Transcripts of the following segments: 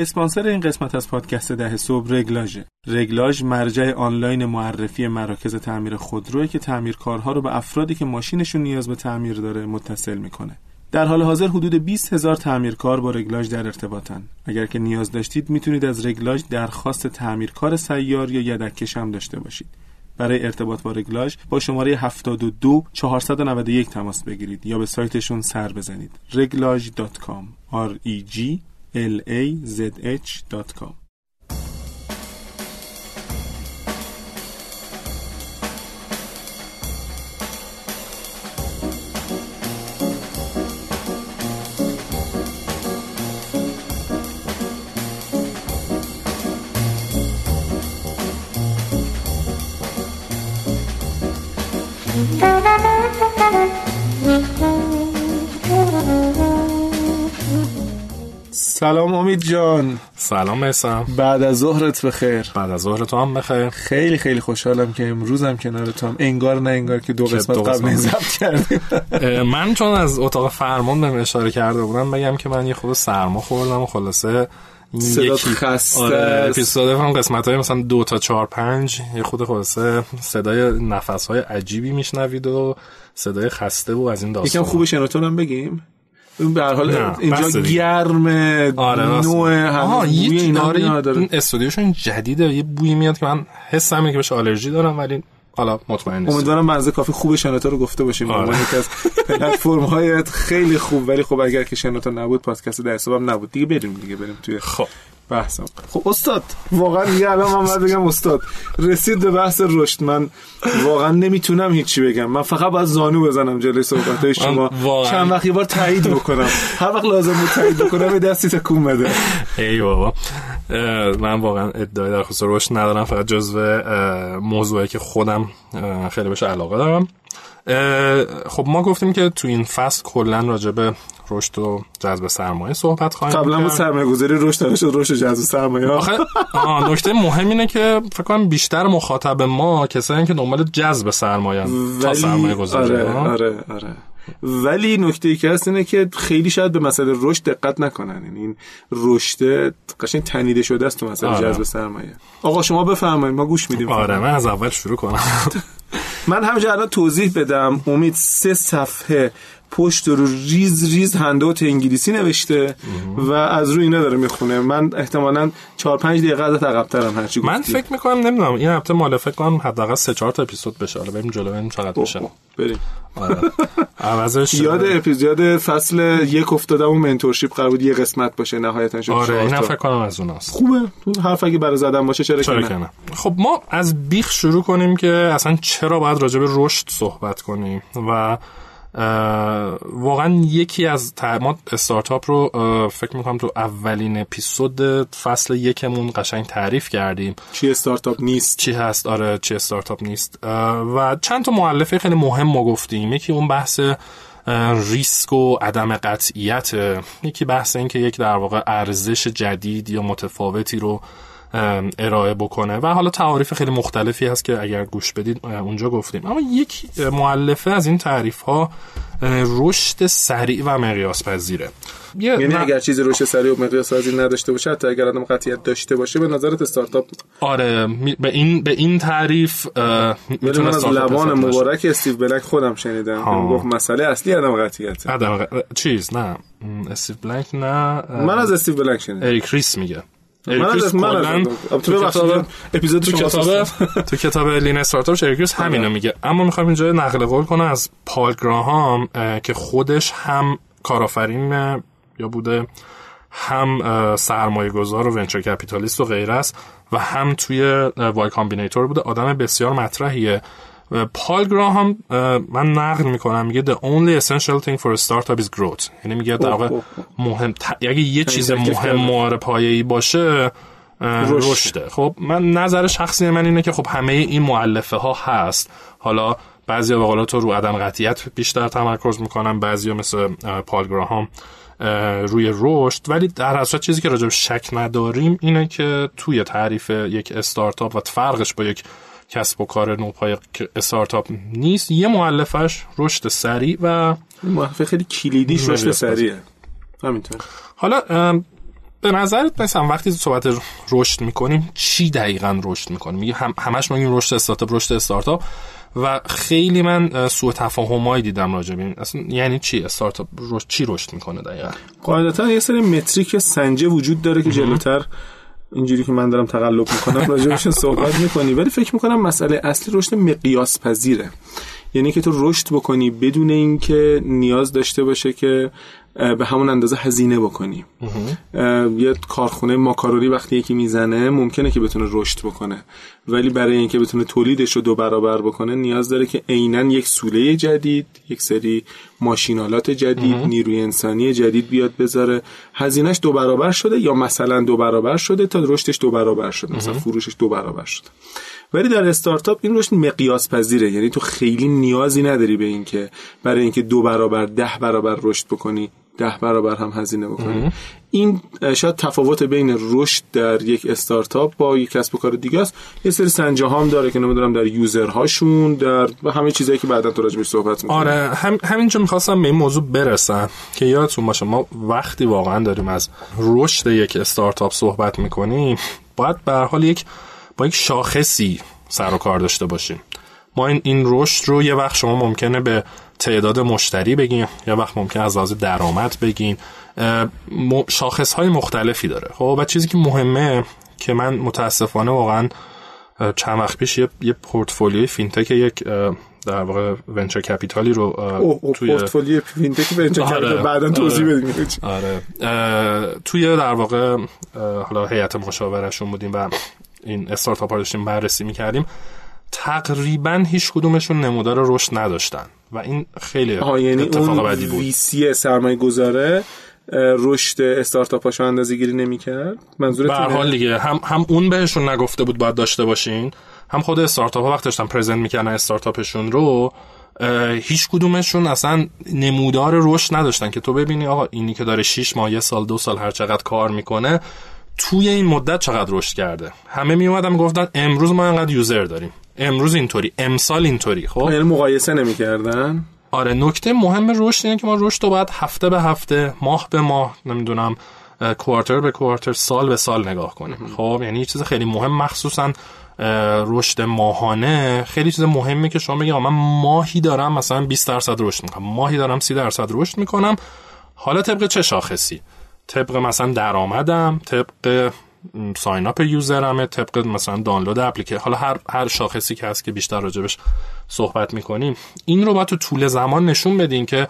اسپانسر این قسمت از پادکست ده صبح رگلاژه. رگلاژ مرجع آنلاین معرفی مراکز تعمیر خودروی که تعمیرکارها رو به افرادی که ماشینشون نیاز به تعمیر داره متصل می‌کنه. در حال حاضر حدود 20 هزار تعمیرکار با رگلاژ در ارتباطن. اگر که نیاز داشتید می‌تونید از رگلاژ درخواست تعمیرکار سیار یا یدککش هم داشته باشید. برای ارتباط با رگلاژ با شماره 72 491 تماس بگیرید یا به سایتشون سر بزنید. reglage.com r e g l سلام امید جان. سلام میسم. بعد از ظهرت بخیر. بعد از ظهر تو هم بخیر. خیلی خیلی خوشحالم که امروزم کنار تو هم انگار نه انگار که دو قسمت قبل ضبط کردیم. من چون از اتاق فرمان بهم اشاره کرده بودم بگم که من یه خود سرما خوردم و خلاصه صدات خسته آره اپیزود هم قسمت های مثلا دو تا چهار پنج یه خود خلاصه صدای نفس های عجیبی میشنوید و صدای خسته و از این داستان. یکم خوب شنوتون هم بگیم. به هر حال اینجا گرم آره نوع هم یه آره استودیوشون جدیده یه بوی میاد که من حسم که بهش آلرژی دارم ولی حالا مطمئن نیستم. امیدوارم منزه کافی خوب شنوتو رو گفته باشیم. آره. یکی از پلتفرم های خیلی خوب ولی خب اگر که شنوتو نبود پادکست در حسابم نبود. دیگه بریم دیگه بریم توی خب. بحثم. خب استاد واقعا یه الان من باید بگم استاد. رسید به بحث رشد. من واقعا نمی‌تونم هیچی بگم. من فقط باید زانو بزنم جلوی صحبت های شما. چند وقت یه بار تایید بکنم. هر وقت لازم بود تایید بکنم به دستی تکون بده. ای بابا. من واقعا ادعای در خصوص رشد ندارم. فقط جزو موضوعی که خودم خیلی بهش علاقه دارم. خب ما گفتیم که تو این فصل کلا راجع به رشد و جذب سرمایه صحبت خواهیم قبلا بود سرمایه گذاری رشد شد رشد جذب سرمایه. آخه نکته مهم اینه که فکر کنم بیشتر مخاطب ما کسایی که دنبال جذب سرمایه تا سرمایه گذاری آره آره آره. ولی نکته ای که هست اینه که خیلی شاید به مسئله رشد دقت نکنن. یعنی این رشد قشنگ تنیده شده است تو مسئله آره. جذب سرمایه. آقا شما بفرمایید ما گوش میدیم. آره من از اول شروع کنم. من همینجا الان توضیح بدم. امید سه صفحه پشت رو ریز ریز هندوت انگلیسی نوشته و از روی اینا داره می‌خونه. من احتمالاً 4 5 دقیقه ازت عقب‌ترم هرچی من فکر می‌کنم نمی‌دونم این هفته مال فکر کنم حداقل 3 4 تا اپیزود بشه. حالا بریم جلو بریم چقدر میشه. بریم. آره. عوضش یاد اپیزود فصل یک افتادم اون منتورشیپ قرار بود یه قسمت باشه نهایتا شد. آره این فکر کنم از اوناست. خوبه. تو حرف اگه برای زدن باشه چرا, چرا کنه خب ما از بیخ شروع کنیم که اصلا چرا باید راجع به رشد صحبت کنیم و واقعا یکی از ما استارتاپ رو فکر می‌کنم تو اولین اپیزود فصل یکمون قشنگ تعریف کردیم. چی استارتاپ نیست؟ چی هست؟ آره چی استارتاپ نیست. و چند تا معلفه خیلی مهم ما گفتیم. یکی اون بحث ریسک و عدم قطعیت. یکی بحث این که یک در واقع ارزش جدید یا متفاوتی رو ارائه بکنه. و حالا تعاریف خیلی مختلفی هست که اگر گوش بدید اونجا گفتیم. اما یک مؤلفه از این تعریف ها رشد سریع و مقیاس پذیره یعنی اگر چیزی رشد سریع و مقیاس پذیر نداشته باشه حتی اگر آدم قطعیت داشته باشه به نظرت استارتاپ آره به این به این تعریف می‌تونه از لبان مبارک استیو بلنک خودم شنیدم گفت مسئله اصلی عدم قطعیت عدم چیز نه. استیو بلنک نه من از استیو بلنک شنیدم. اریک ریس میگه. از من تو اپیزود تو کتاب تو کتاب Lean Startup اریک ریس همینو میگه. اما می‌خوام اینجا نقل قول کنم از پال گراهام که خودش هم کارآفرین یا بوده هم سرمایه گذار و venture capitalist و غیره است و هم توی Y Combinator بوده. آدم بسیار مطرحیه. پال گراهام من نقل می‌کنم میگه the only essential thing for a startup is growth. یعنی میگه در واقع مهم اگه یه چیز مهم معاره پایه‌ای باشه رشده. خب من نظر شخصی من اینه که خب همه این معلفه ها هست. حالا بعضی به تو رو عدم قطعیت بیشتر تمرکز می‌کنن بعضی مثل پال گراهام روی رشد. ولی در اصل چیزی که راجع شک نداریم اینه که توی تعریف یک استارتاپ و فرقش با یک کسب و کار نوپای استارتاپ نیست یه معلفش رشد سریع و معلفه خیلی کلیدی رشد سریعه. همینطور. حالا به نظرت مثلا وقتی صحبت رشد می‌کنیم چی دقیقا رشد می‌کنیم میگه هم همش میگیم رشد استارتاپ رشد استارتاپ و خیلی من سوء تفاهمایی دیدم راجع به این. اصلا یعنی چی؟ استارتاپ رشد چی رشد می‌کنه دقیقا؟ قاعدتا یه سری متریک سنجه وجود داره که جلوتر اینجوری که من دارم تقلب می‌کنم راجبشون صحبت می‌کنی. ولی فکر می‌کنم مسئله اصلی رشد مقیاس پذیره یعنی که تو رشد بکنی بدون اینکه نیاز داشته باشه که به همون اندازه هزینه بکنی یه کارخونه ماکارونی وقتی یکی می‌زنه ممکنه که بتونه رشد بکنه. ولی برای اینکه بتونه تولیدش رو دو برابر بکنه نیاز داره که عینا یک سوله جدید یک سری ماشینالات جدید نیروی انسانی جدید بیاد بذاره. هزینهش دو برابر شده یا مثلا دو برابر شده تا رشدش دو برابر شده؟ مثلا فروشش دو برابر شده. ولی در استارتاپ این رشد مقیاس پذیره یعنی تو خیلی نیازی نداری به اینکه برای اینکه دو برابر ده برابر رشد بکنی. ده برابر هم هزینه بکنی این شاید تفاوت بین رشد در یک استارتاپ با یک کسب و کار دیگه است. یه سری سنجه هم داره که نمی‌دونم در یوزرهاشون در همه چیزایی که بعدا تو راجبش صحبت می‌کنیم. آره هم همینجا می‌خواستم به این موضوع برسم که یادتون باشه ما وقتی واقعا داریم از رشد یک استارتاپ صحبت می‌کنیم باید به حال یک با یک شاخصی سر و کار داشته باشیم. ما این این رشد رو یه وقت شما ممکنه به تعداد مشتری بگین یه وقت ممکنه از لحاظ درآمد بگین. شاخص های مختلفی داره. خب و چیزی که مهمه که من متاسفانه واقعا چند وقت پیش یه, یه portfolio ی fintech یک در واقع venture capital ی رو توی portfolio fintech venture آره، capital بعدا توضیح آره، بدیم. آره. توی در واقع حالا هیئت مشاورشون بودیم و این استارتاپ ها داشتیم بررسی می‌کردیم تقریبا هیچ کدومشون نمودار رشد نداشتن. و این خیلی یعنی اتفاق بدی بود. ویسی سرمایه گذاره رشد استارتاپ هاشو اندازه گیری نمی‌کرد؟ منظورت به حال دیگه هم هم اون بهشون نگفته بود باید داشته باشین هم خود استارتاپ ها وقت داشتن پرزنت می‌کردن استارتاپشون رو هیچ کدومشون اصلا نمودار رشد نداشتن که تو ببینی آقا اینی که داره 6 ماه یه سال دو سال هر چقدر کار می‌کنه توی این مدت چقدر رشد کرده؟ همه می اومدن گفتن امروز ما انقدر یوزر داریم. امروز اینطوری امسال اینطوری خب؟ یعنی مقایسه نمی‌کردن؟ آره نکته مهم رشد اینه که ما رشد رو باید هفته به هفته ماه به ماه نمی‌دونم کوارتر به کوارتر سال به سال نگاه کنیم. خب یعنی چیز خیلی مهم مخصوصا رشد ماهانه. خیلی چیز مهمه که شما بگید من ماهی دارم مثلا 20 درصد رشد می‌کنم ماهی دارم 30 درصد رشد می‌کنم. حالا طبق چه شاخصی؟ طبق مثلا درآمدم طبق ساین اپ یوزرمه طبق مثلا دانلود اپلیکیشن. حالا هر هر شاخصی که هست که بیشتر راجبش صحبت می‌کنیم این رو باید تو طول زمان نشون بدین که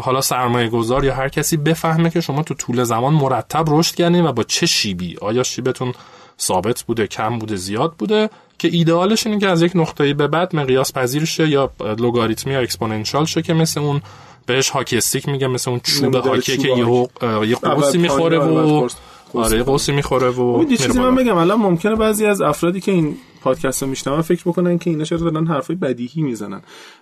حالا سرمایه گذار یا هر کسی بفهمه که شما تو طول زمان مرتب رشد کردین و با چه شیبی. آیا شیبتون ثابت بوده کم بوده زیاد بوده؟ که ایدئالش اینه که از یک نقطه‌ای به بعد مقیاس پذیر شه یا لوگاریتمی یا exponential شه که مثل اون بهش hockey stick میگه مثل اون چوب هاکی. که یه یه قوسی می‌خوره و آره قوسی می‌خوره و چیزی من بگم؟ الان ممکنه بعضی از افرادی که این پادکست رو میشنون فکر بکنن که اینا چرا دارن حرفای بدیهی می‌زنن.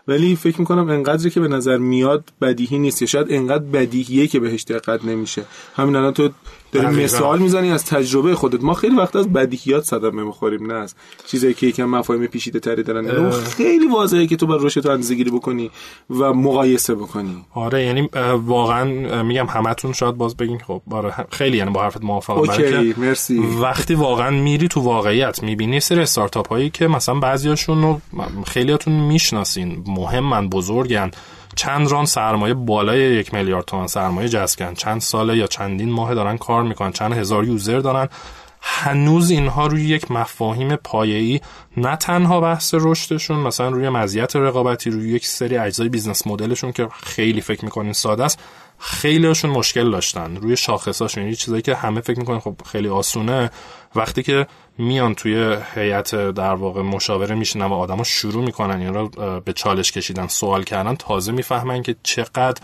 ولی فکر می‌کنم انقدری که به نظر میاد بدیهی نیست. یا شاید انقدر بدیهیه که بهش دقت نمیشه. همین الان تو داری مثال می‌زنی از تجربه خودت. ما خیلی وقت از بدیهیات صدمه می‌خوریم نه از چیزایی که یکم مفاهیم پیچیده تری دارن. خیلی واضحه که تو بر رشد تو گیری بکنی و مقایسه بکنی. آره یعنی واقعا میگم همتون شاید باز بگین خب آره خیلی یعنی با حرفت موافقم. اوکی مرسی. وقتی واقعا میری تو واقعیت می‌بینی سری استارتاپ هایی که مثلا بعضیاشون رو خیلیاتون می‌شناسین مهمن بزرگن. چند round سرمایه بالای یک میلیارد تومان سرمایه جذب کردن چند ساله یا چندین ماه دارن کار می‌کنن. چند هزار user دارن. هنوز اینها روی یک مفاهیم پایه‌ای نه تنها بحث رشدشون مثلا روی مزیت رقابتی روی یک سری اجزای business model شون که خیلی فکر می‌کنین ساده است خیلیشون مشکل داشتن. روی شاخصاشون یه چیزایی که همه فکر می‌کنن خب خیلی آسونه. وقتی که میان توی هیئت در واقع مشاوره میشینن و آدما شروع می‌کنن این رو به چالش کشیدن سوال کردن تازه می‌فهمن که چقدر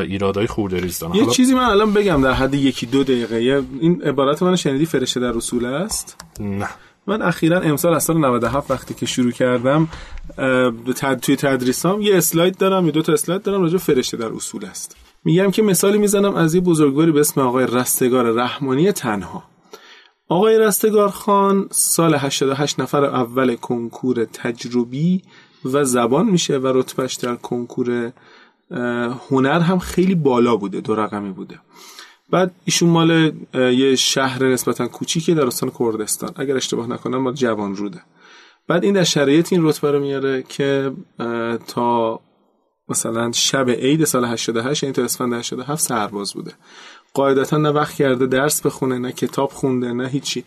ایرادای خوردریز دارن. یه چیزی من الان بگم در حد یکی دو دقیقه. این عبارت من شنیدی فرشته در رسول است؟ نه. من اخیرا امسال از سال 97 وقتی که شروع کردم تد... توی تدریسام یه اسلاید دارم یه دو تا اسلاید دارم راجع فرشته در اصول است. میگم که مثالی می‌زنم از یه بزرگواری به اسم آقای رستگار رحمانی تنها. آقای رستگار خان سال 88 نفر اول کنکور تجربی و زبان میشه و رتبهش در کنکور هنر هم خیلی بالا بوده دو رقمی بوده. بعد ایشون مال یه شهر نسبتا کوچیکی در استان کردستان. اگر اشتباه نکنم مال جوان روده. بعد این در شرایط این رتبه رو میاره که تا مثلا شب عید سال 88 یعنی تا اسفند 87 سرباز بوده. قاعدتا نه وقت کرده درس بخونه نه کتاب خونده نه هیچی.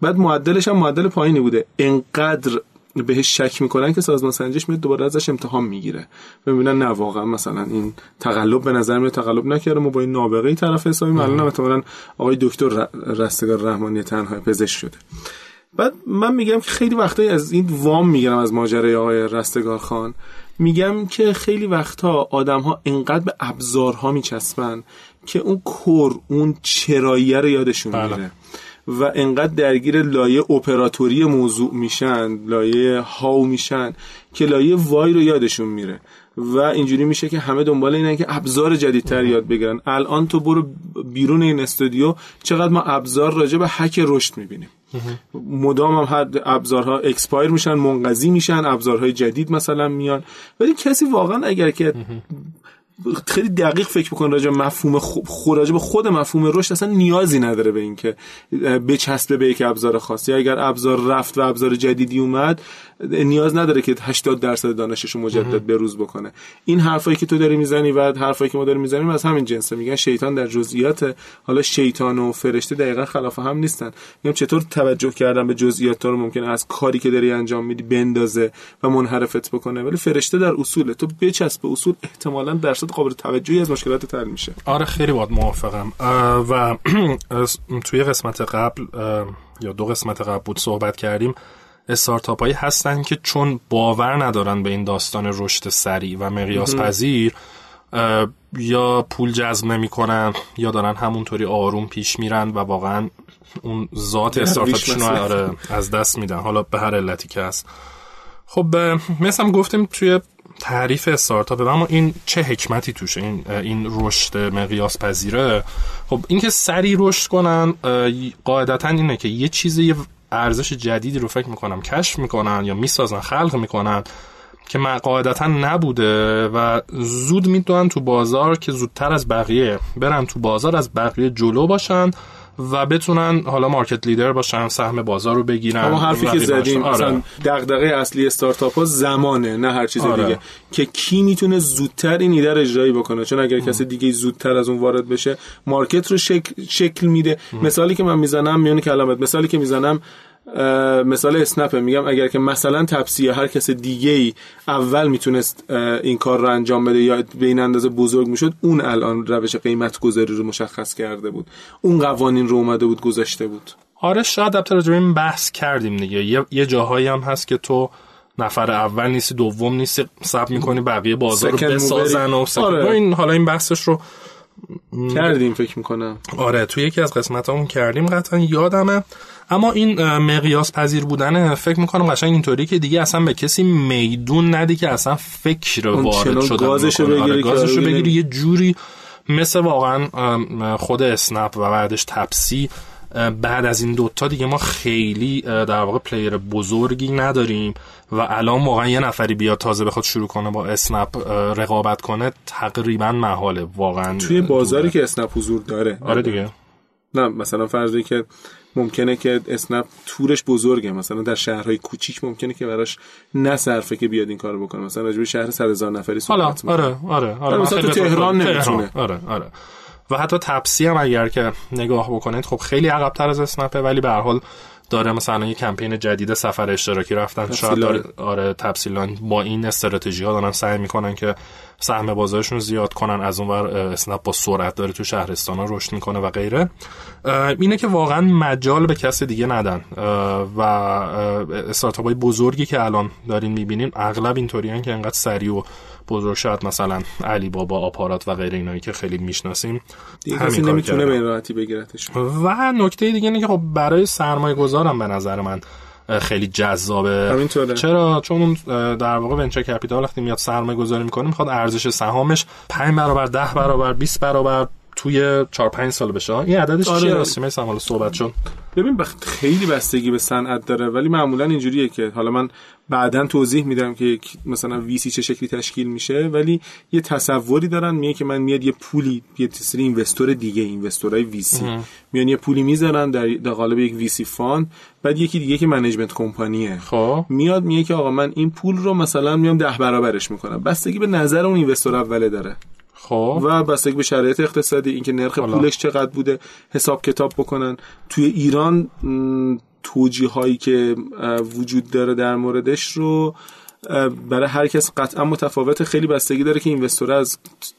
بعد معدلش هم معدل پایینی بوده. انقدر بهش شک می‌کنن که سازمان سنجش میاد دوباره ازش امتحان می‌گیره. ببینن نه واقعا مثلا این تقلب به نظر میاد تقلب نکرده. ما با این نابغه طرف حسابی معلومه احتمالاً آقای دکتر رستگار رحمانی تنها پزشک شده. بعد من میگم که خیلی وقتایی از این وام می‌گیرم از ماجرای آقای رستگار خان. میگم که خیلی وقتا آدم ها انقدر به ابزارها میچسبن که اون core اون چراییه رو یادشون بله. میره. و انقدر درگیر لایه اپراتوری موضوع میشن لایه how میشن که لایه why رو یادشون میره. و اینجوری میشه که همه دنبال اینن که ابزار جدیدتر یاد بگیرن. الان تو برو بیرون این استودیو چقدر ما ابزار راجع به هک رشد می‌بینیم. مدام هم هر ابزارها expire میشن منقضی میشن ابزارهای جدید مثلا میان. ولی کسی واقعا اگر که خیلی دقیق فکر بکن راجع مفهوم خود به خود مفهوم رشد اصلا نیازی نداره به اینکه بچسبه به یک ابزار خاصی اگر ابزار رفت و ابزار جدیدی اومد نیاز نداره که 80 درصد دانشش رو مجدد بروز بکنه. این حرفایی که تو داری می‌زنی و حرفایی که ما داریم می‌زنیم از همین جنسه. میگن شیطان در جزئیات حالا شیطان و فرشته دقیقا خلاف هم نیستن. میگم چطور توجه کردن به جزئیات تو رو ممکنه از کاری که داری انجام میدی بندازه و منحرفت بکنه. ولی فرشته در اصوله. تو بچسب به اصول احتمالا درصد قابل توجهی از مشکلات حل میشه. آره خیلی باید موافقم. و توی قسمت قبل یا دو قسمت قبل بود صحبت کردیم. استارتاپ هایی هستن که چون باور ندارن به این داستان رشد سریع و مقیاس پذیر یا پول جذب نمی‌کنن یا دارن همونطوری آروم پیش میرن و واقعا اون ذات استارتاپشون رو آره از دست میدن. حالا به هر علتی که هست. خب مثلا گفتیم توی تعریف استارتاپ اما این چه حکمتی توشه؟ این این رشد مقیاس پذیره؟ خب اینکه سریع رشد کنن قاعدتا اینه که یه چیزی ارزش جدیدی رو فکر می‌کنم کشف می‌کنن یا می‌سازن خلق می‌کنن که قاعدتا نبوده و زود می‌دونن تو بازار که زودتر از بقیه برن تو بازار از بقیه جلو باشن. و بتونن حالا مارکت لیدر باشن سهم بازار رو بگیرن اما حرفی که زدیم آره. مثلا دغدغه اصلی استارتاپ ها زمانه نه هر چیز آره. دیگه. که کی می‌تونه زودتر این ایده رو اجرایی بکنه؟ چون اگر کسی دیگه زودتر از اون وارد بشه مارکت رو شکل, شکل میده. مثالی که من می‌زنم میونه کلمات مثالی که می‌زنم مثال اسنپ میگم. اگر که مثلا تپسی هر کس دیگه ای اول می‌تونست این کار رو انجام بده یا به این اندازه بزرگ می‌شد اون الان روش قیمت گذاری رو مشخص کرده بود. اون قوانین رو اومده بود گذاشته بود. آره شاید البته این بحث کردیم دیگه. یه, یه جاهایی هم هست که تو نفر اول نیستی دوم نیستی سب می‌کنی بقیه بازار رو بسازن و آره. این حالا این بحثش رو کردیم فکر می‌کنم. آره توی یکی از قسمت همون کردیم قطعا یادمه. اما این مقیاس پذیر بودن فکر می‌کنم قشنگ اینطوری که دیگه اصلا به کسی میدون ندی که اصلا فکر وارد شده گازشو بگیری, آره بگیری یه جوری مثل واقعا خود اسنپ و بعدش تپسی بعد از این دوتا دیگه ما خیلی در واقع player بزرگی نداریم و الان واقعا یه نفری بیاد تازه بخواد شروع کنه با اسنپ رقابت کنه تقریبا محاله واقعا توی بازاری که اسنپ حضور داره. آره دیگه. نه مثلا فرضی که ممکنه که اسنپ تورش بزرگه. مثلا در شهرهای کوچیک ممکنه که براش نصرفه که بیاد این کارو بکنه. مثلا راجع شهر 100 هزار نفری صحبت آره آره آره, آره مثلا تو تهران نمی‌تونه. آره آره. و حتی تپسی هم اگر که نگاه بکنید خب خیلی عقبتر از اسنپه ولی به هر حال داره مثلا یه کمپین جدید سفر اشتراکی رفتن شاید داره آره تپسیلان با این استراتژی ها دارن سعی می‌کنن که سهم بازارشون زیاد کنن از اونور اسنپ با سرعت داره تو شهرستان ها رشد می‌کنه و غیره. اینه که واقعا مجال به کس دیگه ندن. و استارتاپ های بزرگی که الان دارین می‌بینیم اغلب اینطوری که انقدر سریع و بزرگ شاید مثلا علی بابا آپارات و غیر اینایی که خیلی می‌شناسیم. همین نمی‌تونه به راحتی بگیرتش. و نکته دیگه اینه که خب برای سرمایه گذارم به نظر من خیلی جذابه. همینطوره. چرا؟ چون در واقع ونچر کپیتال وقتی میاد سرمایه گذاری می‌کنه می‌خواد ارزش سهامش 5 برابر 10 برابر 20 برابر توی 4 5 سال بشه. این عددش آره. چیه راستش مثلا حالا صحبت چون ببین بخ... خیلی بستگی به صنعت داره ولی معمولا اینجوریه که حالا من بعدا توضیح میدم که مثلا VC چه شکلی تشکیل میشه ولی یه تصوری دارن میگه که من میاد یه پولی یه سری investor دیگه اینوستورای ویسی میان یه پولی می‌ذارن در, در قالب یک VC fund بعد یکی دیگه که management company ه. خب. میاد میگه که آقا من این پول رو مثلا میام ده برابرش می‌کنم. بستگی به نظر اون investor اوله داره. خب. و بستگی به شرایط اقتصادی اینکه نرخ حالا. پولش چقدر بوده حساب کتاب بکنن. توی ایران توجیه هایی که وجود داره در موردش رو برای هر کس قطعا متفاوت خیلی بستگی داره که investor از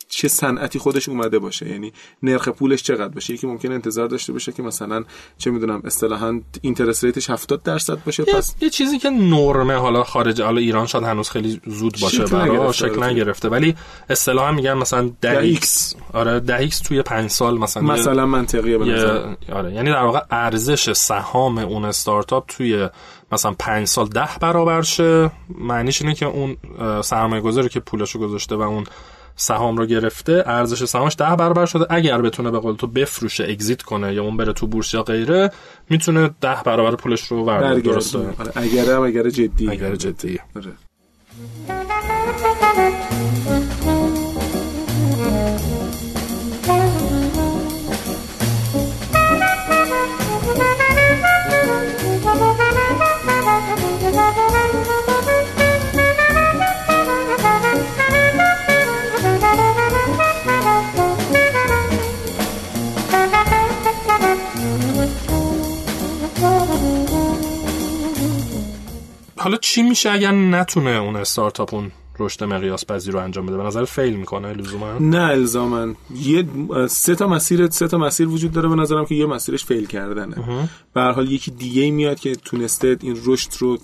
چه صنعتی خودش اومده باشه. یعنی نرخ پولش چقدر باشه؟ یکی ممکن انتظار داشته باشه که مثلا چه می‌دونم اصطلاحا interest rate ش 70 درصد باشه یه, پس یه چیزی که نرمه حالا خارج حالا ایران شاید هنوز خیلی زود باشه برای شکل آره. نگرفته. ولی اصطلاحا میگن مثلا ده ده ایکس. آره ده ایکس توی پنج سال مثلا مثلا منطقیه به نظر. آره یعنی در واقع ارزش سهام اون استارتاپ توی مثلا پنج سال ده برابر شه. معنیش اینه که اون سرمایه گذاری که پولشو گذاشته و اون سهام رو گرفته ارزش سهامش ده برابر شده. اگر بتونه به قول تو بفروشه اگزییت کنه یا اون بره تو بورس یا غیره می‌تونه ده برابر پولش رو برداره درسته؟ آره، اگر هم اگر جدی اگر جدیه. حالا چی میشه اگر نتونه اون استارتاپ اون رشد مقیاس پذیر رو انجام بده؟ به نظر فیل می‌کنه لزوما. نه الزامن یه سه تا مسیر سه تا مسیر وجود داره به نظرم که یه مسیرش فیل کردنه. به هر حال یکی دیگه میاد که تونسته این رشد رو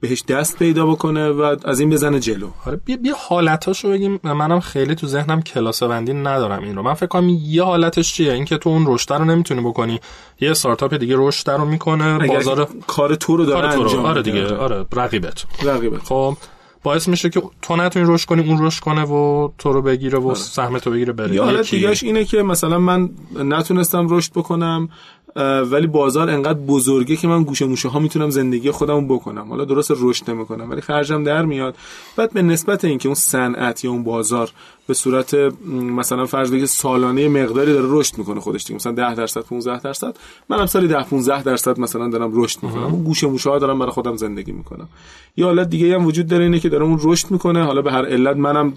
بهش دست پیدا بکنه و از این بزنه جلو. آره بیا بیا حالتاشو بگیم. منم خیلی تو ذهنم کلاسه بندی ندارم این رو من فکر کنم یه حالتش چیه؟ اینکه تو اون رشد رو نمی‌تونی بکنی. یه استارتاپ دیگه رشد رو می‌کنه بازار کار تو رو داره کار انجام آره. دیگه. آره رقیبت. رقیبت. خب باعث میشه که تو نتونی رشد کنی اون رشد کنه و تو رو بگیره و سهم تو بگیره بره یه حالت دیگهش اینه که مثلا من نتونستم رشد بکنم. ولی بازار انقدر بزرگه که من گوشه موشه ها می‌تونم زندگی خودم بکنم. حالا درست رشد نمی‌کنم ولی خرجم در میاد. بعد به نسبت اینکه اون صنعت یا اون بازار به صورت مثلا فرض بگیر سالانه مقداری داره رشد می‌کنه خودش دیگه. مثلا 10 درصد 15 درصد. منم سالی 10 15 درصد مثلا دارم رشد می‌کنم. اون گوشه موشه ها دارم برای خودم زندگی می‌کنم. یه حالت دیگه هم وجود داره اینه که داره اون رشد می‌کنه. حالا به هر علت منم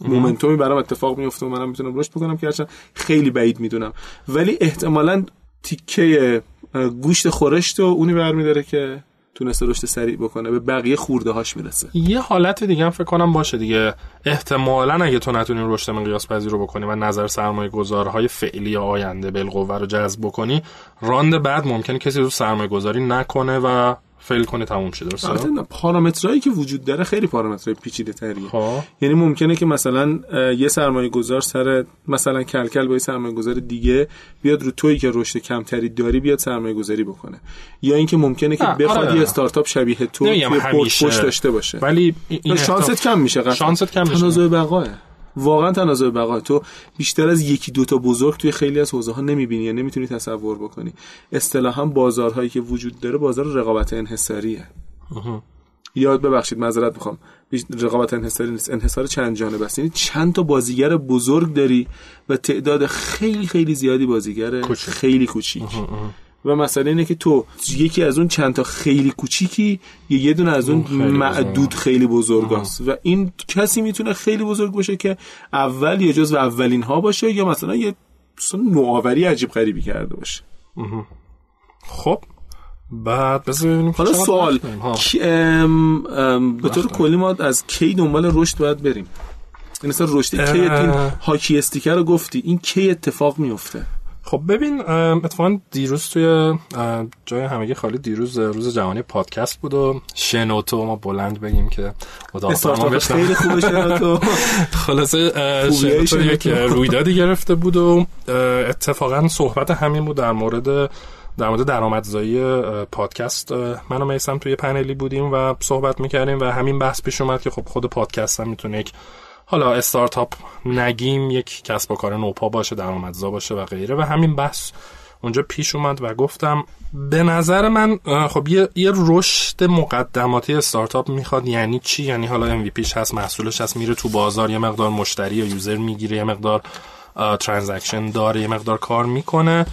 مومنتومی برام اتفاق میفته و منم می‌تونم رشد بکنم که هرچند خیلی بعید می‌دونم. ولی احتمالا تیکه گوشت خورشت و اونی برمیداره که تونسته رشد سریع بکنه. به بقیه خورده هاش می‌رسه. یه حالت دیگه هم فکر کنم باشه دیگه. احتمالا اگه تو نتونی رشد مقیاس پذیر رو بکنی و نظر سرمایه گذارهای فعلی آینده بالقوه رو جذب بکنی راند بعد ممکنه کسی رو سرمایه گذاری نکنه و فیل کنه تموم شه درسته پارامترهایی که وجود داره خیلی پارامترهای پیچیده تریه خب یعنی ممکنه که مثلا یه سرمایه گذار سر مثلا کلکل با یه سرمایه گذار دیگه بیاد رو تویی که رشد کمتری داری بیاد سرمایه گذاری بکنه یا اینکه ممکنه که بخواد آره. یه استارتاپ شبیه تو همیشه. پشت داشته باشه ولی این شانست کم میشه. شانست کم میشه. تنازع بقاه واقعا تنازع بقاه تو بیشتر از یکی دو تا بزرگ توی خیلی از حوزه ها نمی‌بینی یا نمی‌تونی تصور بکنی. اصطلاحا بازارهایی که وجود داره بازار رقابت انحصاریه. یاد ببخشید معذرت می‌خوام. رقابت انحصاری نیست. انحصار چند جانبه است. یعنی چند تا بازیگر بزرگ داری و تعداد خیلی خیلی زیادی بازیگر. خیلی کوچیک. و مسئله اینه که تو یکی از اون چند تا خیلی کوچیکی یا یه دونه از اون خیلی معدود خیلی بزرگ است و این کسی می‌تونه خیلی بزرگ باشه که اول یا جز و اولین ها باشه یا مثلا یه نوآوری عجیب غریبی کرده باشه. خب بعد ببینیم حالا سوال به طور کلی ما از کی دنبال رشد باید بریم؟ این مثلا رشد کی. این هاکی استیکر رو گفتی این کی اتفاق میفته خب ببین اتفاقا دیروز توی جای همگی خالی دیروز روز جهانی پادکست بود و شنوتو ما بلند بگیم که اتاق. خیلی خوبه شنوتو خلاصه شنوتو یک. رویدادی گرفته بود و اتفاقا صحبت همین بود در مورد در مورد درآمدزایی پادکست من و میسم توی پنلی بودیم و صحبت می‌کردیم و همین بحث پیش اومد که خب خود پادکست هم می‌تونه یک حالا استارتاپ نگیم یک کسب و کار نوپا باشه درآمدزا باشه و غیره. و همین بحث اونجا پیش اومد و گفتم به نظر من خب یه, یه رشد مقدماتی استارتاپ می‌خواد. یعنی چی؟ یعنی حالا MVP ش هست محصولش هست میره تو بازار یه مقدار مشتری یا user می‌گیره یه مقدار transaction داره یه مقدار کار می‌کنه.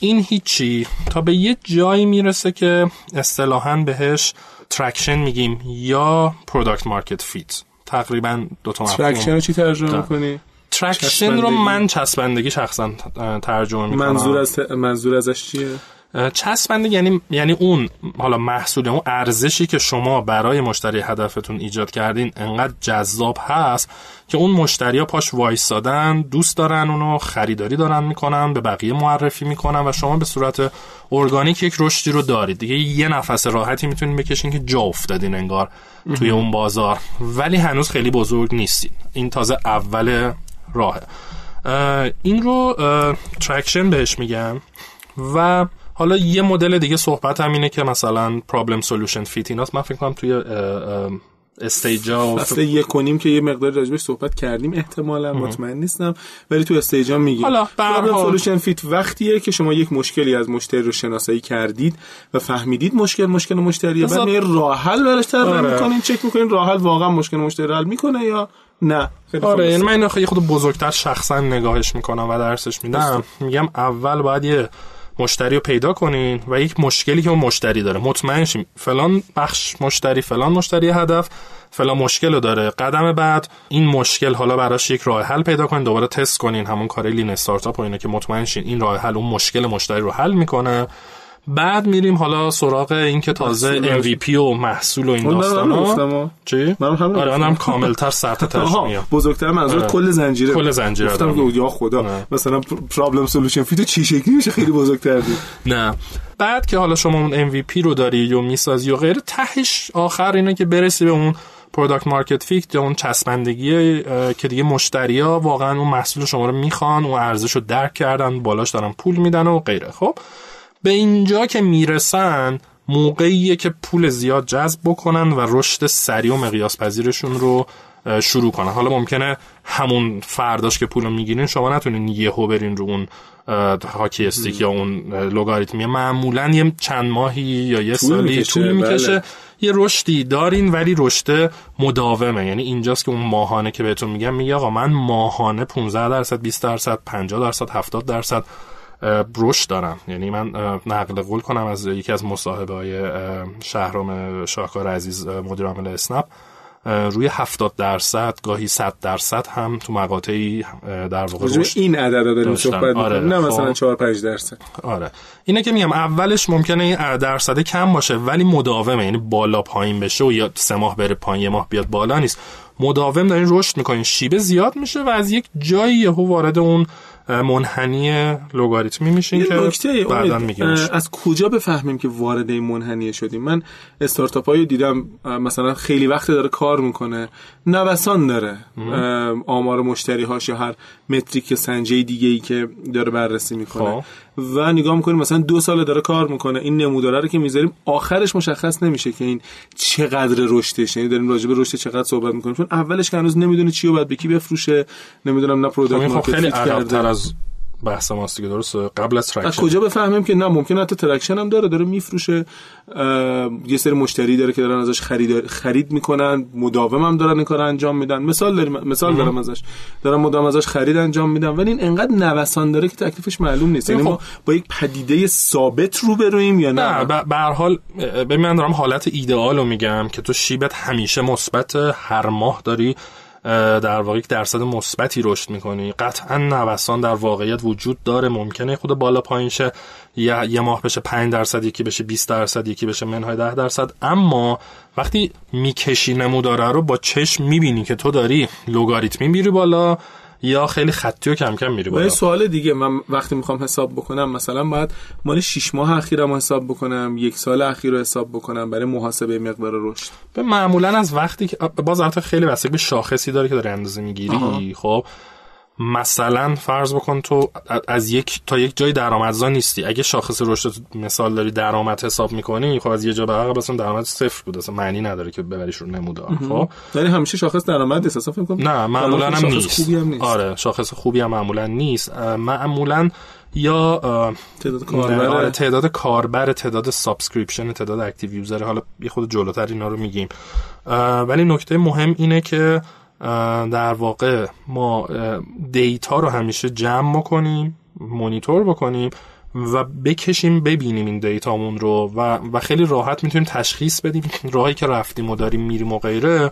این هیچی. تا به یه جایی می‌رسه که اصطلاحا بهش traction میگیم یا product market fit تقریبا دو تا traction رو چی ترجمه می‌کنی؟ traction رو من چسبندگی شخصا ترجمه می‌کنم. منظور از منظور ازش چیه؟ چسبندگی یعنی یعنی اون حالا محصول اون ارزشی که شما برای مشتری هدفتون ایجاد کردین انقدر جذاب هست که اون مشتری ها پاش وایسادن دوست دارن اونو خریداری دارن می‌کنن به بقیه معرفی می‌کنن و شما به صورت ارگانیک یک رشدی رو دارید. دیگه یه نفس راحتی می‌تونین بکشین که جا افتادین انگار توی اون بازار. ولی هنوز خیلی بزرگ نیستین. این تازه اول راهه. این رو traction بهش میگم و حالا یه مدل دیگه صحبت هم اینه که مثلا problem solution fit ایناست. من فکر کنم توی stage ا فصل یک کنیم که یه مقدار راجبش صحبت کردیم احتمالا مطمئن نیستم. ولی تو stage ا میگیم. حالا problem solution fit وقتیه که شما یک مشکلی از مشتری رو شناسایی کردید و فهمیدید مشکل مشکل مشتریه. بعد یه راه حل براش طراحی آره. می‌کنین چک می‌کنین راه حل واقعا مشکل مشتری حل می‌کنه یا نه؟ خیلی آره یعنی من اینو خیلی خود بزرگتر شخصا نگاهش می‌کنم و درسش میدم میگم اول باید یه مشتری رو پیدا کنین و یک مشکلی که اون مشتری داره. مطمئن شیم. فلان بخش مشتری فلان مشتری هدف فلان مشکل رو داره. قدم بعد این مشکل حالا براش یک راه حل پیدا کنین. دوباره تست کنین. همون کار lean startup و اینه که مطمئن شین. این راه حل اون مشکل مشتری رو حل می‌کنه. بعد میریم حالا سراغ این که تازه. MVP و محصول و این داستانا چی؟ من هم آره منم کاملتر سرت ترش میام بزرگتر منظور آره. کل زنجیره کل زنجیره گفتم. که یا خدا نه. مثلا problem solution fit و چی شکلی میشه خیلی بزرگتر دید نه بعد که حالا شما اون MVP رو داری و می‌سازی و غیره تهش آخر اینه که برسی به اون product market fit یا اون چسبندگی که دیگه مشتری ها واقعا اون محصول شما رو می‌خوان اون ارزش رو درک کردن بالاش دارن پول میدن و غیره خب به اینجا که می‌رسن موقعیه که پول زیاد جذب بکنن و رشد سریع و مقیاس پذیرشون رو شروع کنن. حالا ممکنه همون فرداش که پول می‌گیرین شما نتونین یهو برین رو اون hockey stick یا اون لوگاریتمی. معمولا یه چند ماهی یا یه طول سالی می‌کشه، طول می‌کشه. بله. یه رشدی دارین ولی رشد مداومه. یعنی اینجاست که اون ماهانه که بهتون میگم میگه آقا من ماهانه 15 درصد 20 درصد 50 درصد 70 درصد رشد دارم. یعنی من نقل قول کنم از یکی از مصاحبه های شهرام شاهکار عزیز مدیر عامل اسنپ. روی 70 درصد گاهی 100 درصد هم تو مقاطعی در واقع رشد این عددا داریم. صحبت آره، نه خب. مثلا 4 5 درصد. آره. اینه که میگم اولش ممکنه این درصد کم باشه ولی مداومه. یعنی بالا پایین بشه و یا سه ماه بره پایین یه ماه بیاد بالا نیست. مداوم دارین رشد می‌کنین. شیبه زیاد میشه و از یک جایی یهو وارد اون منحنی لوگاریتمی میشین که نکته بعدا از کجا بفهمیم که وارد این منحنیه شدیم؟ من استارتاپ هایی دیدم مثلا خیلی وقت داره کار می‌کنه نوسان داره آمار مشتری هاش یا هر metric سنجه دیگه ای که داره بررسی می‌کنه. و نگاه می‌کنیم مثلا دو سال داره کار می‌کنه. این نموداره رو که می‌ذاریم آخرش مشخص نمیشه که این چقدر رشدش یعنی داریم راجع به رشد چقدر صحبت می‌کنیم. چون اولش که هنوز نمی‌دونه چی رو باید به کی بفروشه. نمی‌دونم نه خب product خب market خیلی عقب‌تر از بحث ماست دیگه درسته؟ قبل از از traction کجا بفهمیم که نه ممکن حتی traction هم داره داره میفروشه. یه سری مشتری داره که دارن ازش خرید خرید می‌کنن مداوم هم دارن این کار انجام میدن. مثال داریم مثال دارم ازش. دارن مدام ازش خرید انجام میدن ولی این انقدر نوسان داره که تکلیفش معلوم نیست. یعنی خب. ما با یک پدیده ثابت روبرویم یا نه؟ به هر حال ببین من دارم حالت ایدئال رو میگم که تو شیبت همیشه مثبت هر ماه داری در واقع یک درصد مثبتی رشد می‌کنی. قطعا نوسان در واقعیت وجود داره. ممکنه خود بالا پایین شه. یه, یه ماه بشه 5 درصد یکی بشه 20 درصد یکی بشه منهای 10 درصد. اما وقتی می‌کشی نموداره رو با چشم می‌بینی که تو داری لوگاریتمی میری بالا. یا خیلی خطی و کم کم میری بالا. سوال دیگه من وقتی می‌خوام حساب بکنم مثلا باید مال 6 ماه اخیرم رو حساب بکنم یک سال اخیر رو حساب بکنم برای محاسبه مقدار رشد. به معمولا از وقتی که باز البته خیلی بستگی به شاخصی داره که داری اندازه می‌گیری. خب. مثلا فرض بکن تو از یک تا یک جای درآمدزا نیستی. اگه شاخص رشد مثال داری درآمد حساب می‌کنی خب از یه جا به عقب اصلا درآمد صفر بود. اصلا معنی نداره که ببریش رو نمودار خب؟ یعنی همیشه شاخص درآمد نیست اصلا فکر کنم نه معمولا هم شاخص نیست. خوبی هم نیست. آره شاخص خوبی هم معمولا نیست. معمولا یا تعداد کاربر آره تعداد کاربر تعداد subscription تعداد active user. حالا یه خود جلوتر اینا رو میگیم. ولی نکته مهم اینه که در واقع ما data رو همیشه جمع بکنیم مونیتور بکنیم و بکشیم ببینیم این data مون رو و, و خیلی راحت می‌تونیم تشخیص بدیم راهی که رفتیم و داریم میریم و غیره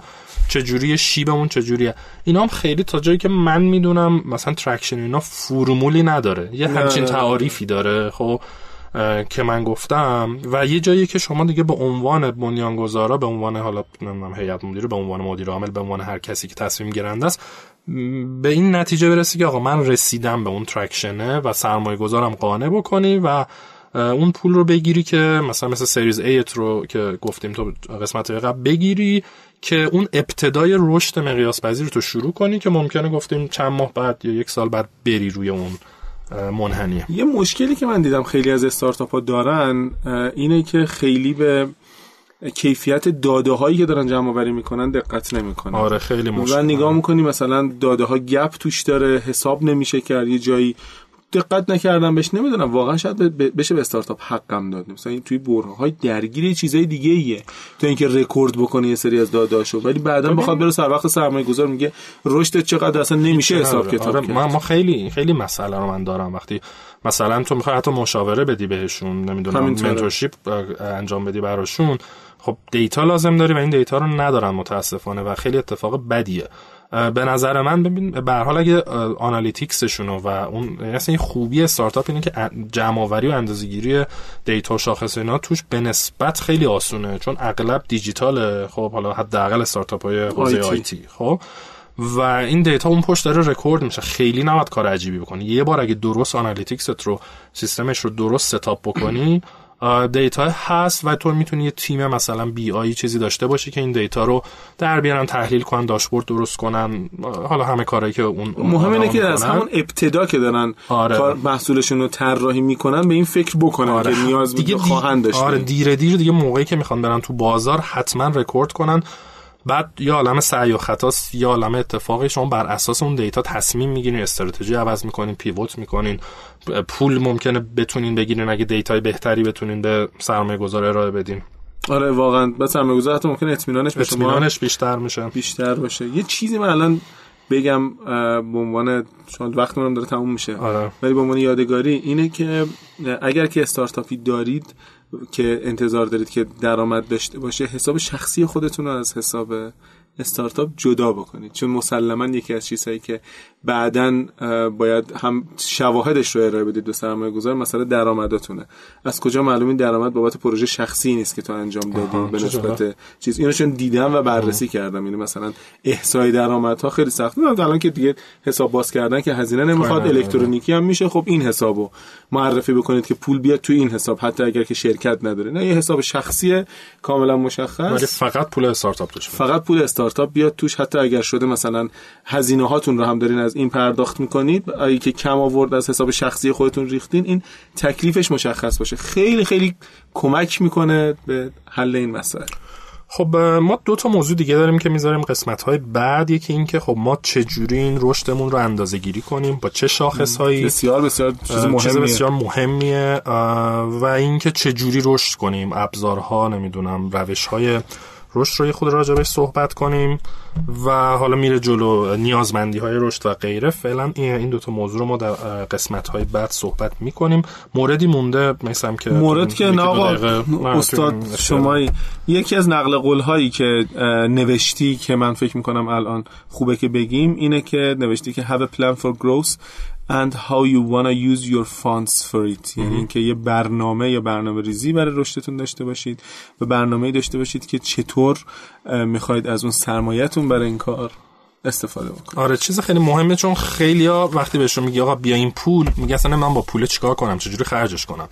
چجوری شیبمون چجوریه. اینا هم خیلی تا جایی که من می‌دونم مثلا traction اینا فرمولی نداره. یه همچین تعاریفی داره خب؟ که من گفتم و یه جایی که شما دیگه به عنوان بنیانگذارا به عنوان حالا نمی‌دونم هیئت مدیره به عنوان مدیر عامل به عنوان هر کسی که تصمیم گیرنده است به این نتیجه برسی که آقا من رسیدم به اون traction ه و سرمایه گذارم قانع بکنی و اون پول رو بگیری که مثلا مثل سریز ایت رو که گفتیم تو قسمت قبل بگیری که اون ابتدای رشد مقیاس پذیر رو تو شروع کنی که ممکنه گفتیم چند ماه بعد یا یک سال بعد بری روی اون منحنیه. یه مشکلی که من دیدم خیلی از استارتاپ ها دارن اینه که خیلی به کیفیت داده هایی که دارن جمع آوری می‌کنن دقت نمی‌کنن. آره خیلی مشکل. نگاه می‌کنی مثلا داده ها گپ توش داره حساب نمیشه کرد یه جایی دقت نکردم بهش نمی‌دونم واقعا شاید بشه به استارتاپ حقم داد. مثلا این توی برهه های درگیر چیزای دیگه ایه تو اینکه رکورد بکنه یه سری از data شو. ولی بعدا بخواد بره سر وقت سرمایه گذار میگه رشد چقدر؟ اصلا نمیشه حساب کتاب آره ما, ما خیلی خیلی مسئله رو من دارم. وقتی مثلا تو می‌خوای حتی مشاوره بدی بهشون نمی‌دونم mentorship انجام بدی براشون خب data لازم داری و این data رو ندارن متاسفانه و خیلی اتفاق بدیه. به نظر من ببین به هر حال اگه analytics شون و اون یعنی خوبی استارتاپ اینه که جمع آوری و اندازه‌گیری data شاخص اینا توش به نسبت خیلی آسونه چون اغلب دیجیتاله خب حالا حداقل استارتاپ های حوزه IT خب؟ و این data اون پشت داره رکورد میشه. خیلی نباید کار عجیبی بکنی. یه بار اگه درست analytics ت رو سیستمش رو درست setup بکنی data هست و تو می‌تونی یه تیم مثلا BI چیزی داشته باشی که این data رو در بیارن تحلیل کنن داشبورد درست کنن. حالا همه کارهایی که اون مهم اینه که از همون ابتدا که دارن آره. کار محصولشون رو طراحی می‌کنن به این فکر بکنن آره. که نیاز دیگه خواهند داشت آره دیر دیر دیگه موقعی که می‌خوان برن تو بازار حتما رکورد کنن. بعد یا عالم سعی و خطاست یا عالم اتفاقی شما بر اساس اون دیتا تصمیم می‌گیرین استراتژی عوض می‌کنین pivot می‌کنین. پول ممکنه بتونین بگیرین اگه دیتای بهتری بتونین به سرمایه گذار ارائه بدین. آره واقعا به سرمایه گذار حتی ممکنه اطمینانش به اطمینانش بیشتر میشه. بیشتر باشه. یه چیزی من الان بگم به عنوان چون وقتمون داره تموم میشه. آره. ولی به عنوان یادگاری اینه که اگر که استارتاپی دارید که انتظار دارید که درآمد داشته باشه حساب شخصی خودتون رو از حساب استارتاپ جدا بکنید. چون مسلما یکی از چیزهایی که بعدا باید هم شواهدش رو ارائه بدید به سرمایه گذار مسئله درآمداتونه. از کجا معلوم این درآمد بابت پروژه شخصی نیست که تو انجام دادی به نسبت چیز؟ اینو چون دیدم و بررسی کردم. اینو مثلا احصای درآمدها خیلی سخت. الان که دیگه حساب باز کردن که هزینه نمی‌خواد الکترونیکی هم میشه. خب این حسابو معرفی بکنید که پول بیاد تو این حساب حتی اگر که شرکت نداره. نه یه حساب شخصی کاملا مشخص. فقط پول استارتاپ توش فقط پول استارتاپ بیاد توش. حتی اگر شده مثلا هزینه هاتون رو هم دارین از این پرداخت می‌کنید اگه که کم آورد از حساب شخصی خودتون ریختین این تکلیفش مشخص باشه. خیلی خیلی کمک می‌کنه به حل این مسائل خب ما دو تا موضوع دیگه داریم که می‌ذاریم قسمت های بعد. یکی این که خب ما چجوری این رشدمون رو اندازه گیری کنیم با چه شاخص هایی بسیار بسیار چیز مهمیه, بسیار مهمیه. و اینکه چجوری رشد کنیم ابزارها نمی‌دونم روش های رشد رو یه خود راجبش صحبت کنیم و حالا میره جلو نیازمندی های رشد و غیره. فعلا این دوتا موضوع رو ما در قسمت های بعد صحبت می‌کنیم. موردی مونده مثلا که مورد که آقا استاد شما یکی از نقل قول هایی که نوشتی که من فکر می‌کنم الان خوبه که بگیم اینه که نوشتی که have a plan for growth. And how you wanna use your funds for it. یعنی اینکه یه برنامه یا برنامه ریزی برای رشدتون داشته باشید و برنامه داشته باشید که چطور می‌خواید از اون سرمایهتون برای این کار استفاده بکنید. آره چیز خیلی مهمه چون خیلی ها وقتی بهشون میگی آقا بیا این پول میگه اصلا من با پول چیکار کنم؟ چجوری خرجش کنم؟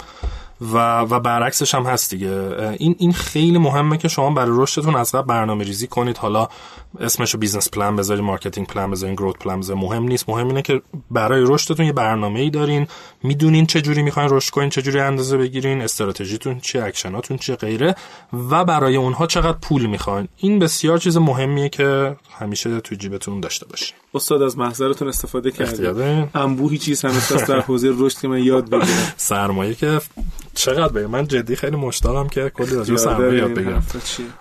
و و برعکسش هم هست دیگه. این این خیلی مهمه که شما برای رشدتون از قبل برنامه ریزی کنید. حالا اسمشو business plan بذارید marketing plan بذارید growth plan بذارید. مهم نیست. مهم اینه که برای رشدتون یه برنامه ای دارین. می‌دونین چه جوری می‌خواین رشد کنین چه جوری اندازه بگیرین استراتژیتون چیه اکشناتون چیه غیره. و برای اونها چقدر پول می‌خواین. این بسیار چیز مهمیه که همیشه تو جیبتون داشته باشین. استاد از محضرتون استفاده کردید انبوهی چیز همیشه در حوزه رشد که من یاد بگیرم سرمایه که چقدر بگم؟ من جدی خیلی مشتاقم که کلی راجع به یاد بگیرم.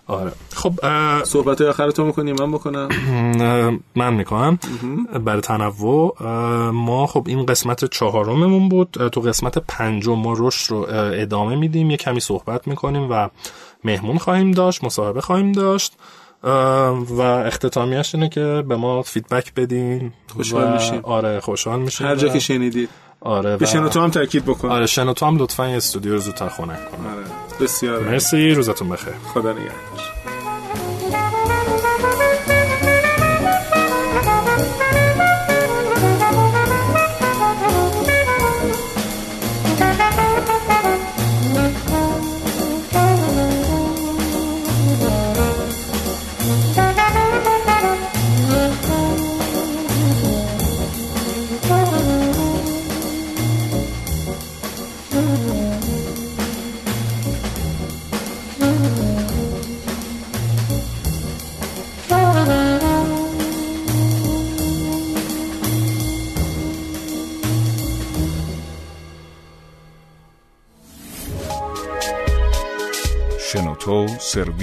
آره. خب صحبت های آخرتون می‌کنی؟ من بکنم؟ من می‌کنم. برای تنوع ما خب این قسمت چهارممون بود. تو قسمت پنجم ما رشد رو ادامه میدیم. یه کمی صحبت می‌کنیم و مهمون خواهیم داشت مصاحبه خواهیم داشت. و اختتامیش اینه که به ما فیدبک بدین خوشحال میشیم. آره خوشحال میشیم هر جا که شنیدید. آره به شنوتو هم تاکید بکن آره شنوتو هم لطفا یه استودیو رو زودتر خنک کن آره. بسیار مرسی روزتون بخیر. خدا نگهدار.